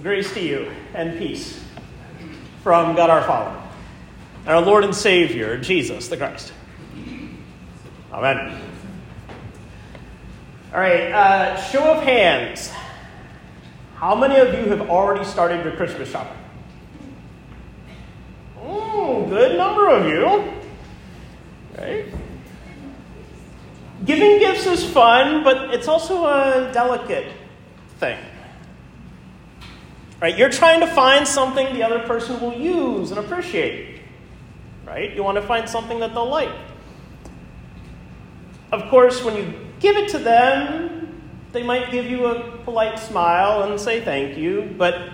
Grace to you and peace from God our Father our Lord and Savior, Jesus the Christ. Amen. All right, uh, show of hands. How many of you have already started your Christmas shopping? Mm, good number of you. Right? Giving gifts is fun, but it's also a delicate thing. Right? You're trying to find something the other person will use and appreciate. Right? You want to find something that they'll like. Of course, when you give it to them, they might give you a polite smile and say thank you, but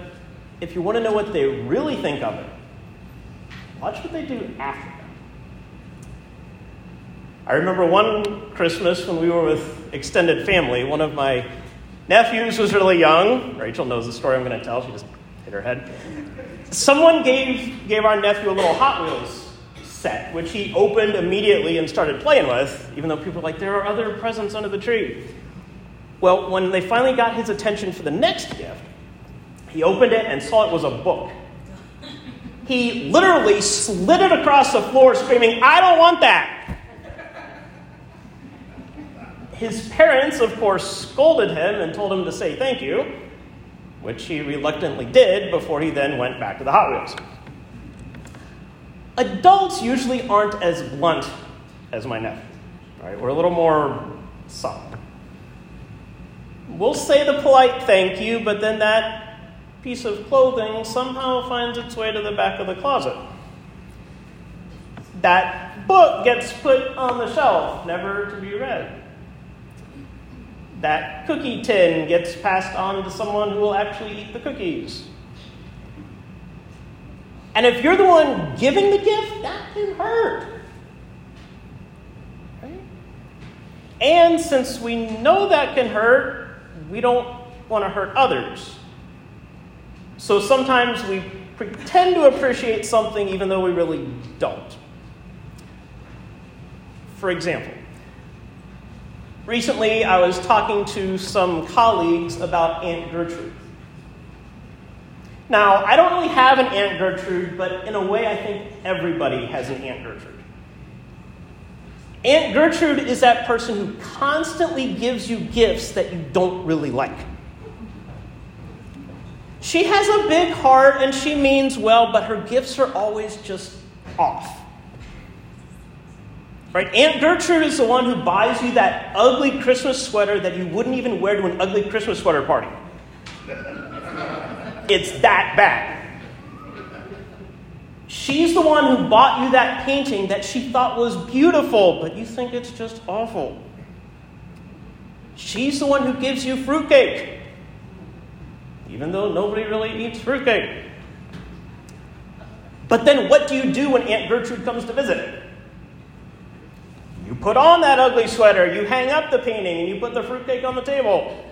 if you want to know what they really think of it, watch what they do after. I remember one Christmas when we were with extended family, one of my nephews was really young. Rachel knows the story I'm going to tell. She just hit her head. Someone gave, gave our nephew a little Hot Wheels set, which he opened immediately and started playing with, even though people were like, there are other presents under the tree. Well, when they finally got his attention for the next gift, he opened it and saw it was a book. He literally slid it across the floor, screaming, I don't want that! His parents, of course, scolded him and told him to say thank you, which he reluctantly did before he then went back to the Hot Wheels. Adults usually aren't as blunt as my nephew, right? We're a little more soft. We'll say the polite thank you, but then that piece of clothing somehow finds its way to the back of the closet. That book gets put on the shelf, never to be read. That cookie tin gets passed on to someone who will actually eat the cookies. And if you're the one giving the gift, that can hurt. And since we know that can hurt, we don't want to hurt others. So sometimes we pretend to appreciate something even though we really don't. For example, recently I was talking to some colleagues about Aunt Gertrude. Now, I don't really have an Aunt Gertrude, but in a way, I think everybody has an Aunt Gertrude. Aunt Gertrude is that person who constantly gives you gifts that you don't really like. She has a big heart and she means well, but her gifts are always just off. Right? Aunt Gertrude is the one who buys you that ugly Christmas sweater that you wouldn't even wear to an ugly Christmas sweater party. It's that bad. She's the one who bought you that painting that she thought was beautiful, but you think it's just awful. She's the one who gives you fruitcake, even though nobody really eats fruitcake. But then what do you do when Aunt Gertrude comes to visit? You put on that ugly sweater, you hang up the painting, and you put the fruitcake on the table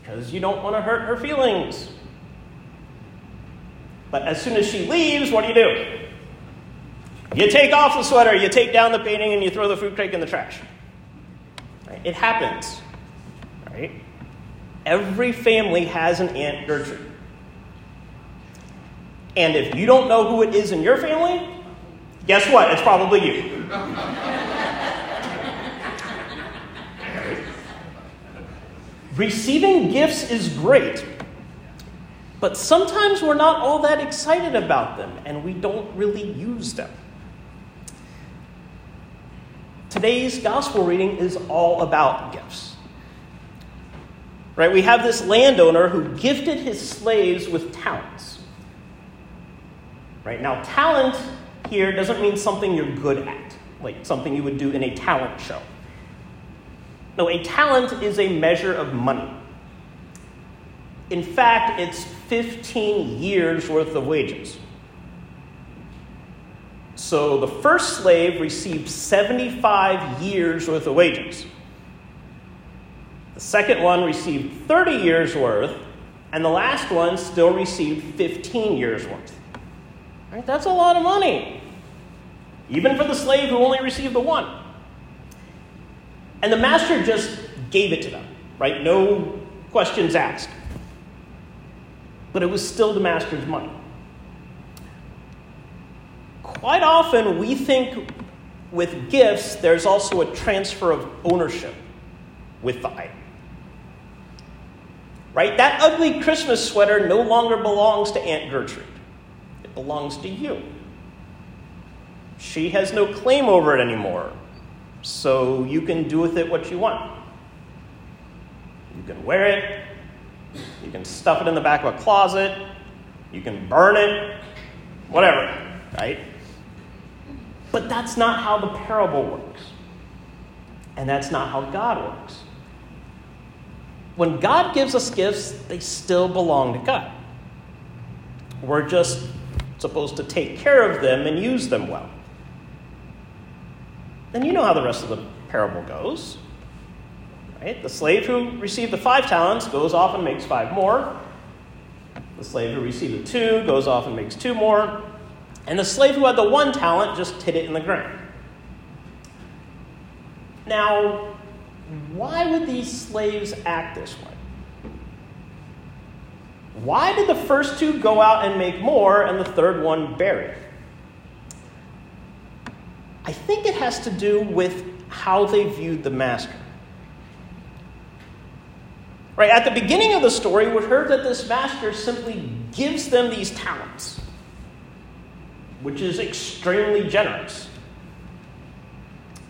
because you don't want to hurt her feelings. But as soon as she leaves, what do you do? You take off the sweater, you take down the painting, and you throw the fruitcake in the trash. Right? It happens. Right? Every family has an Aunt Gertrude. And if you don't know who it is in your family, guess what? It's probably you. Receiving gifts is great, but sometimes we're not all that excited about them and we don't really use them. Today's gospel reading is all about gifts. Right? We have this landowner who gifted his slaves with talents. Right? Now, talent here doesn't mean something you're good at, like something you would do in a talent show. No, a talent is a measure of money. In fact, it's 15 years worth of wages. So the first slave received 75 years worth of wages. The second one received 30 years worth, and the last one still received 15 years worth. Right? That's a lot of money, even for the slave who only received the one. And the master just gave it to them, right? No questions asked. but it was still the master's money. Quite often, we think with gifts, there's also a transfer of ownership with the item. Right? That ugly Christmas sweater no longer belongs to Aunt Gertrude, it belongs to you. She has no claim over it anymore, so you can do with it what you want. You can wear it, you can stuff it in the back of a closet, you can burn it, whatever, right? But that's not how the parable works. And that's not how God works. When God gives us gifts, they still belong to God. We're just supposed to take care of them and use them well. And you know how the rest of the parable goes. Right? The slave who received the five talents goes off and makes five more. The slave who received the two goes off and makes two more. And the slave who had the one talent just hid it in the ground. Now, why would these slaves act this way? Why did the first two go out and make more and the third one bury? I think it has to do with how they viewed the master. Right, at the beginning of the story, we heard that this master simply gives them these talents which is extremely generous.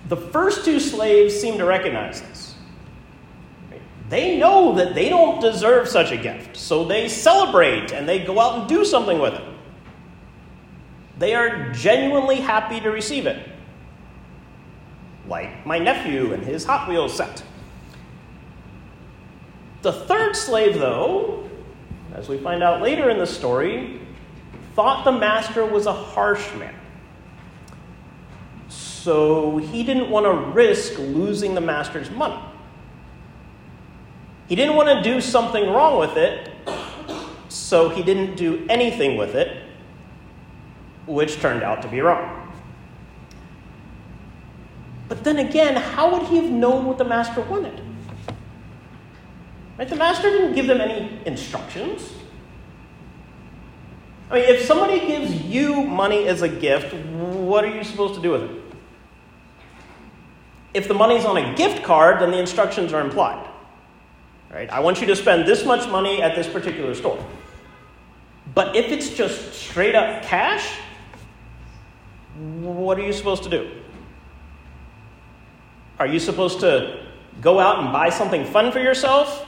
The first two slaves seem to recognize this. They know that they don't deserve such a gift, so they celebrate and they go out and do something with it. They are genuinely happy to receive it. Like my nephew and his Hot Wheels set. The third slave, though, as we find out later in the story, thought the master was a harsh man. So he didn't want to risk losing the master's money. He didn't want to do something wrong with it, so he didn't do anything with it, which turned out to be wrong. But then again, how would he have known what the master wanted? Right? The master didn't give them any instructions. I mean, if somebody gives you money as a gift, what are you supposed to do with it? If the money's on a gift card, then the instructions are implied. Right? I want you to spend this much money at this particular store. But if it's just straight up cash, what are you supposed to do? Are you supposed to go out and buy something fun for yourself?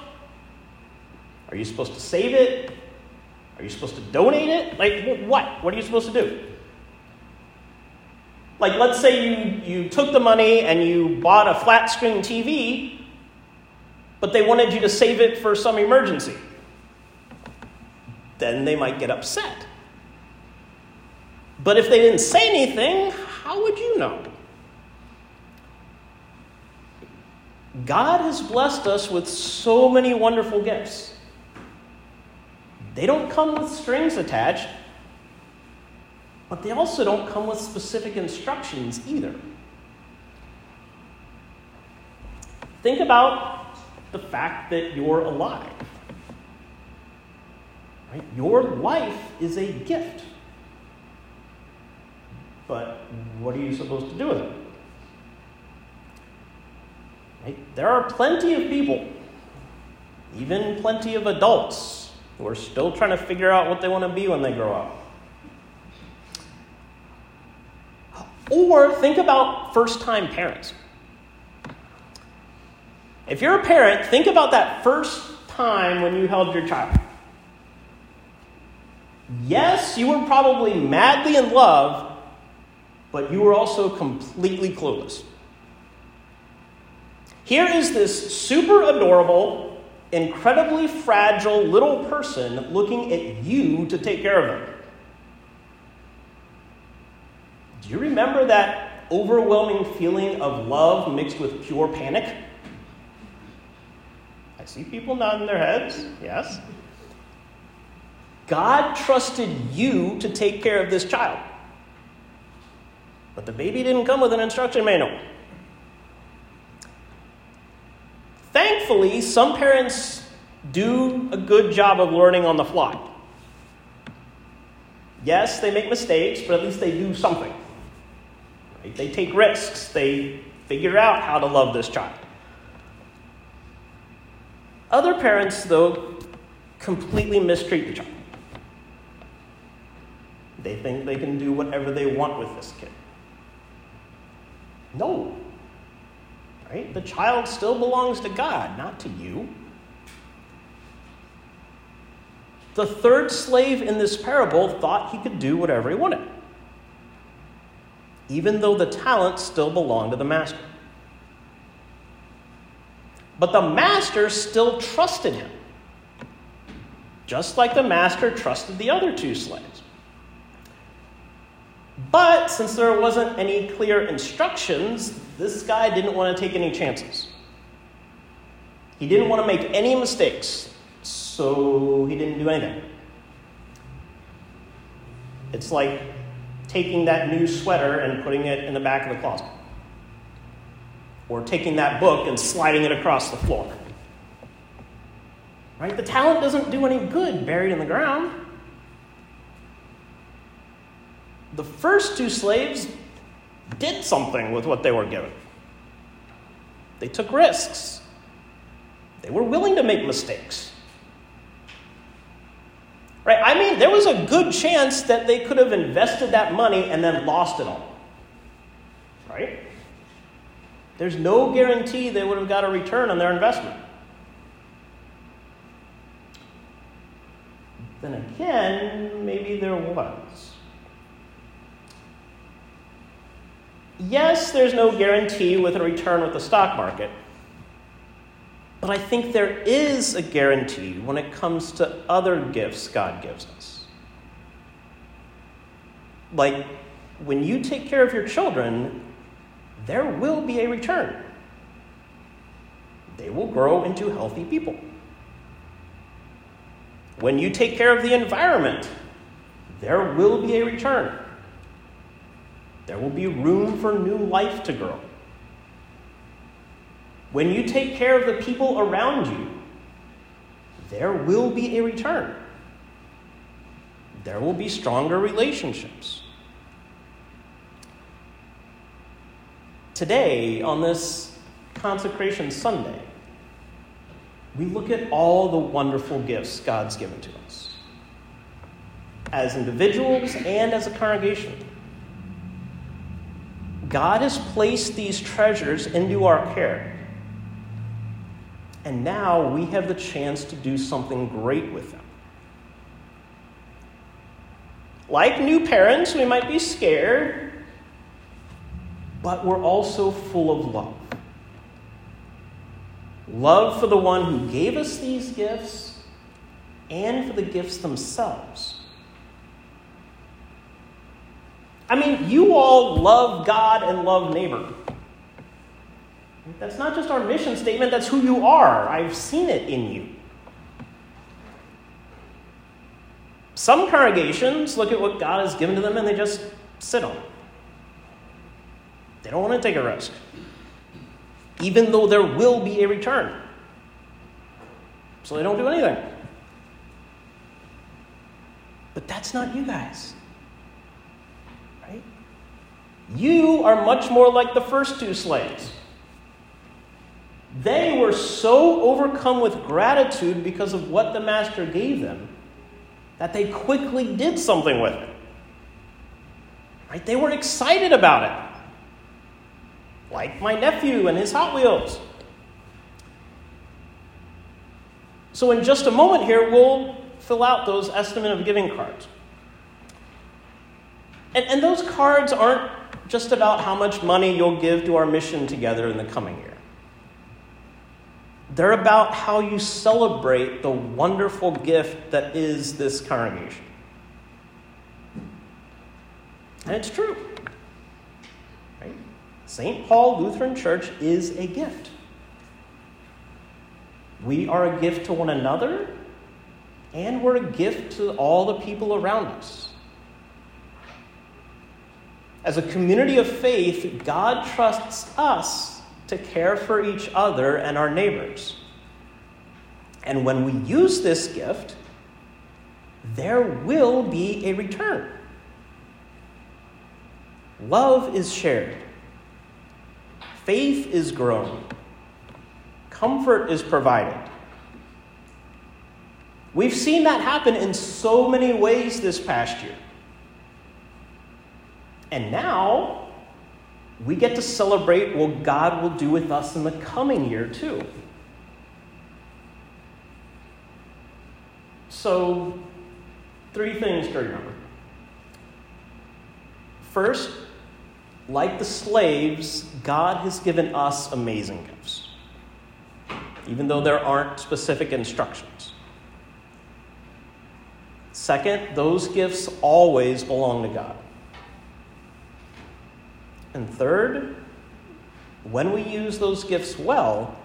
Are you supposed to save it? Are you supposed to donate it? Like, what? What are you supposed to do? Like, let's say you, you took the money and you bought a flat screen TV, but they wanted you to save it for some emergency. Then they might get upset. But if they didn't say anything, how would you know? God has blessed us with so many wonderful gifts. They don't come with strings attached, but they also don't come with specific instructions either. Think about the fact that you're alive. Right? Your life is a gift. But what are you supposed to do with it? Right? There are plenty of people, even plenty of adults, who are still trying to figure out what they want to be when they grow up. Or think about first time parents. If you're a parent, think about that first time when you held your child. Yes, you were probably madly in love, but you were also completely clueless. Here is this super adorable, incredibly fragile little person looking at you to take care of them. Do you remember that overwhelming feeling of love mixed with pure panic? I see people nodding their heads. Yes. God trusted you to take care of this child. But the baby didn't come with an instruction manual. Thankfully, some parents do a good job of learning on the fly. Yes, they make mistakes, but at least they do something. Right? They take risks, they figure out how to love this child. Other parents, though, completely mistreat the child. They think they can do whatever they want with this kid. No. Right? The child still belongs to God, not to you. The third slave in this parable thought he could do whatever he wanted, even though the talent still belonged to the master. But the master still trusted him, just like the master trusted the other two slaves. But since there wasn't any clear instructions, this guy didn't want to take any chances. He didn't want to make any mistakes, so he didn't do anything. It's like taking that new sweater and putting it in the back of the closet or taking that book and sliding it across the floor. Right? The talent doesn't do any good buried in the ground. The first two slaves did something with what they were given. They took risks. They were willing to make mistakes. Right? I mean, there was a good chance that they could have invested that money and then lost it all. Right? there's no guarantee they would have got a return on their investment. Then again, maybe there was. Yes, there's no guarantee with a return with the stock market. But I think there is a guarantee when it comes to other gifts God gives us. Like when you take care of your children, there will be a return. They will grow into healthy people. When you take care of the environment, there will be a return. There will be room for new life to grow. When you take care of the people around you, there will be a return. There will be stronger relationships. Today, on this Consecration Sunday, we look at all the wonderful gifts God's given to us as individuals and as a congregation. God has placed these treasures into our care. And now we have the chance to do something great with them. Like new parents, we might be scared but we're also full of love. Love for the one who gave us these gifts and for the gifts themselves. I mean, you all love God and love neighbor. That's not just our mission statement, that's who you are. I've seen it in you. Some congregations look at what God has given to them and they just sit on it. They don't want to take a risk, even though there will be a return. So they don't do anything. But that's not you guys. You are much more like the first two slaves. They were so overcome with gratitude because of what the master gave them that they quickly did something with it. Right? They were excited about it like my nephew and his Hot Wheels. So, in just a moment here, we'll fill out those estimate of giving cards. And, and those cards aren't just about how much money you'll give to our mission together in the coming year. They're about how you celebrate the wonderful gift that is this congregation. And it's true. St. Paul Lutheran Church is a gift. We are a gift to one another, and we're a gift to all the people around us. As a community of faith, God trusts us to care for each other and our neighbors. And when we use this gift, there will be a return. Love is shared, faith is grown, comfort is provided. We've seen that happen in so many ways this past year. And now we get to celebrate what God will do with us in the coming year, too. So, three things to remember. First, like the slaves, God has given us amazing gifts, even though there aren't specific instructions. Second, those gifts always belong to God. And third, when we use those gifts well,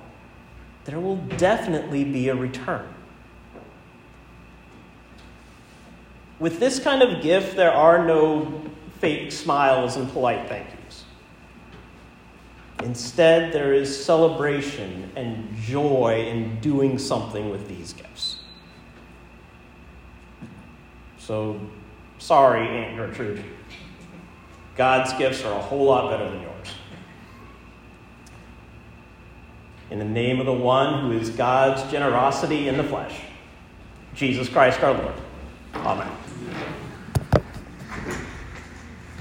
there will definitely be a return. With this kind of gift, there are no fake smiles and polite thank yous. Instead, there is celebration and joy in doing something with these gifts. So, sorry, Aunt Gertrude. God's gifts are a whole lot better than yours. In the name of the one who is God's generosity in the flesh, Jesus Christ our Lord. Amen.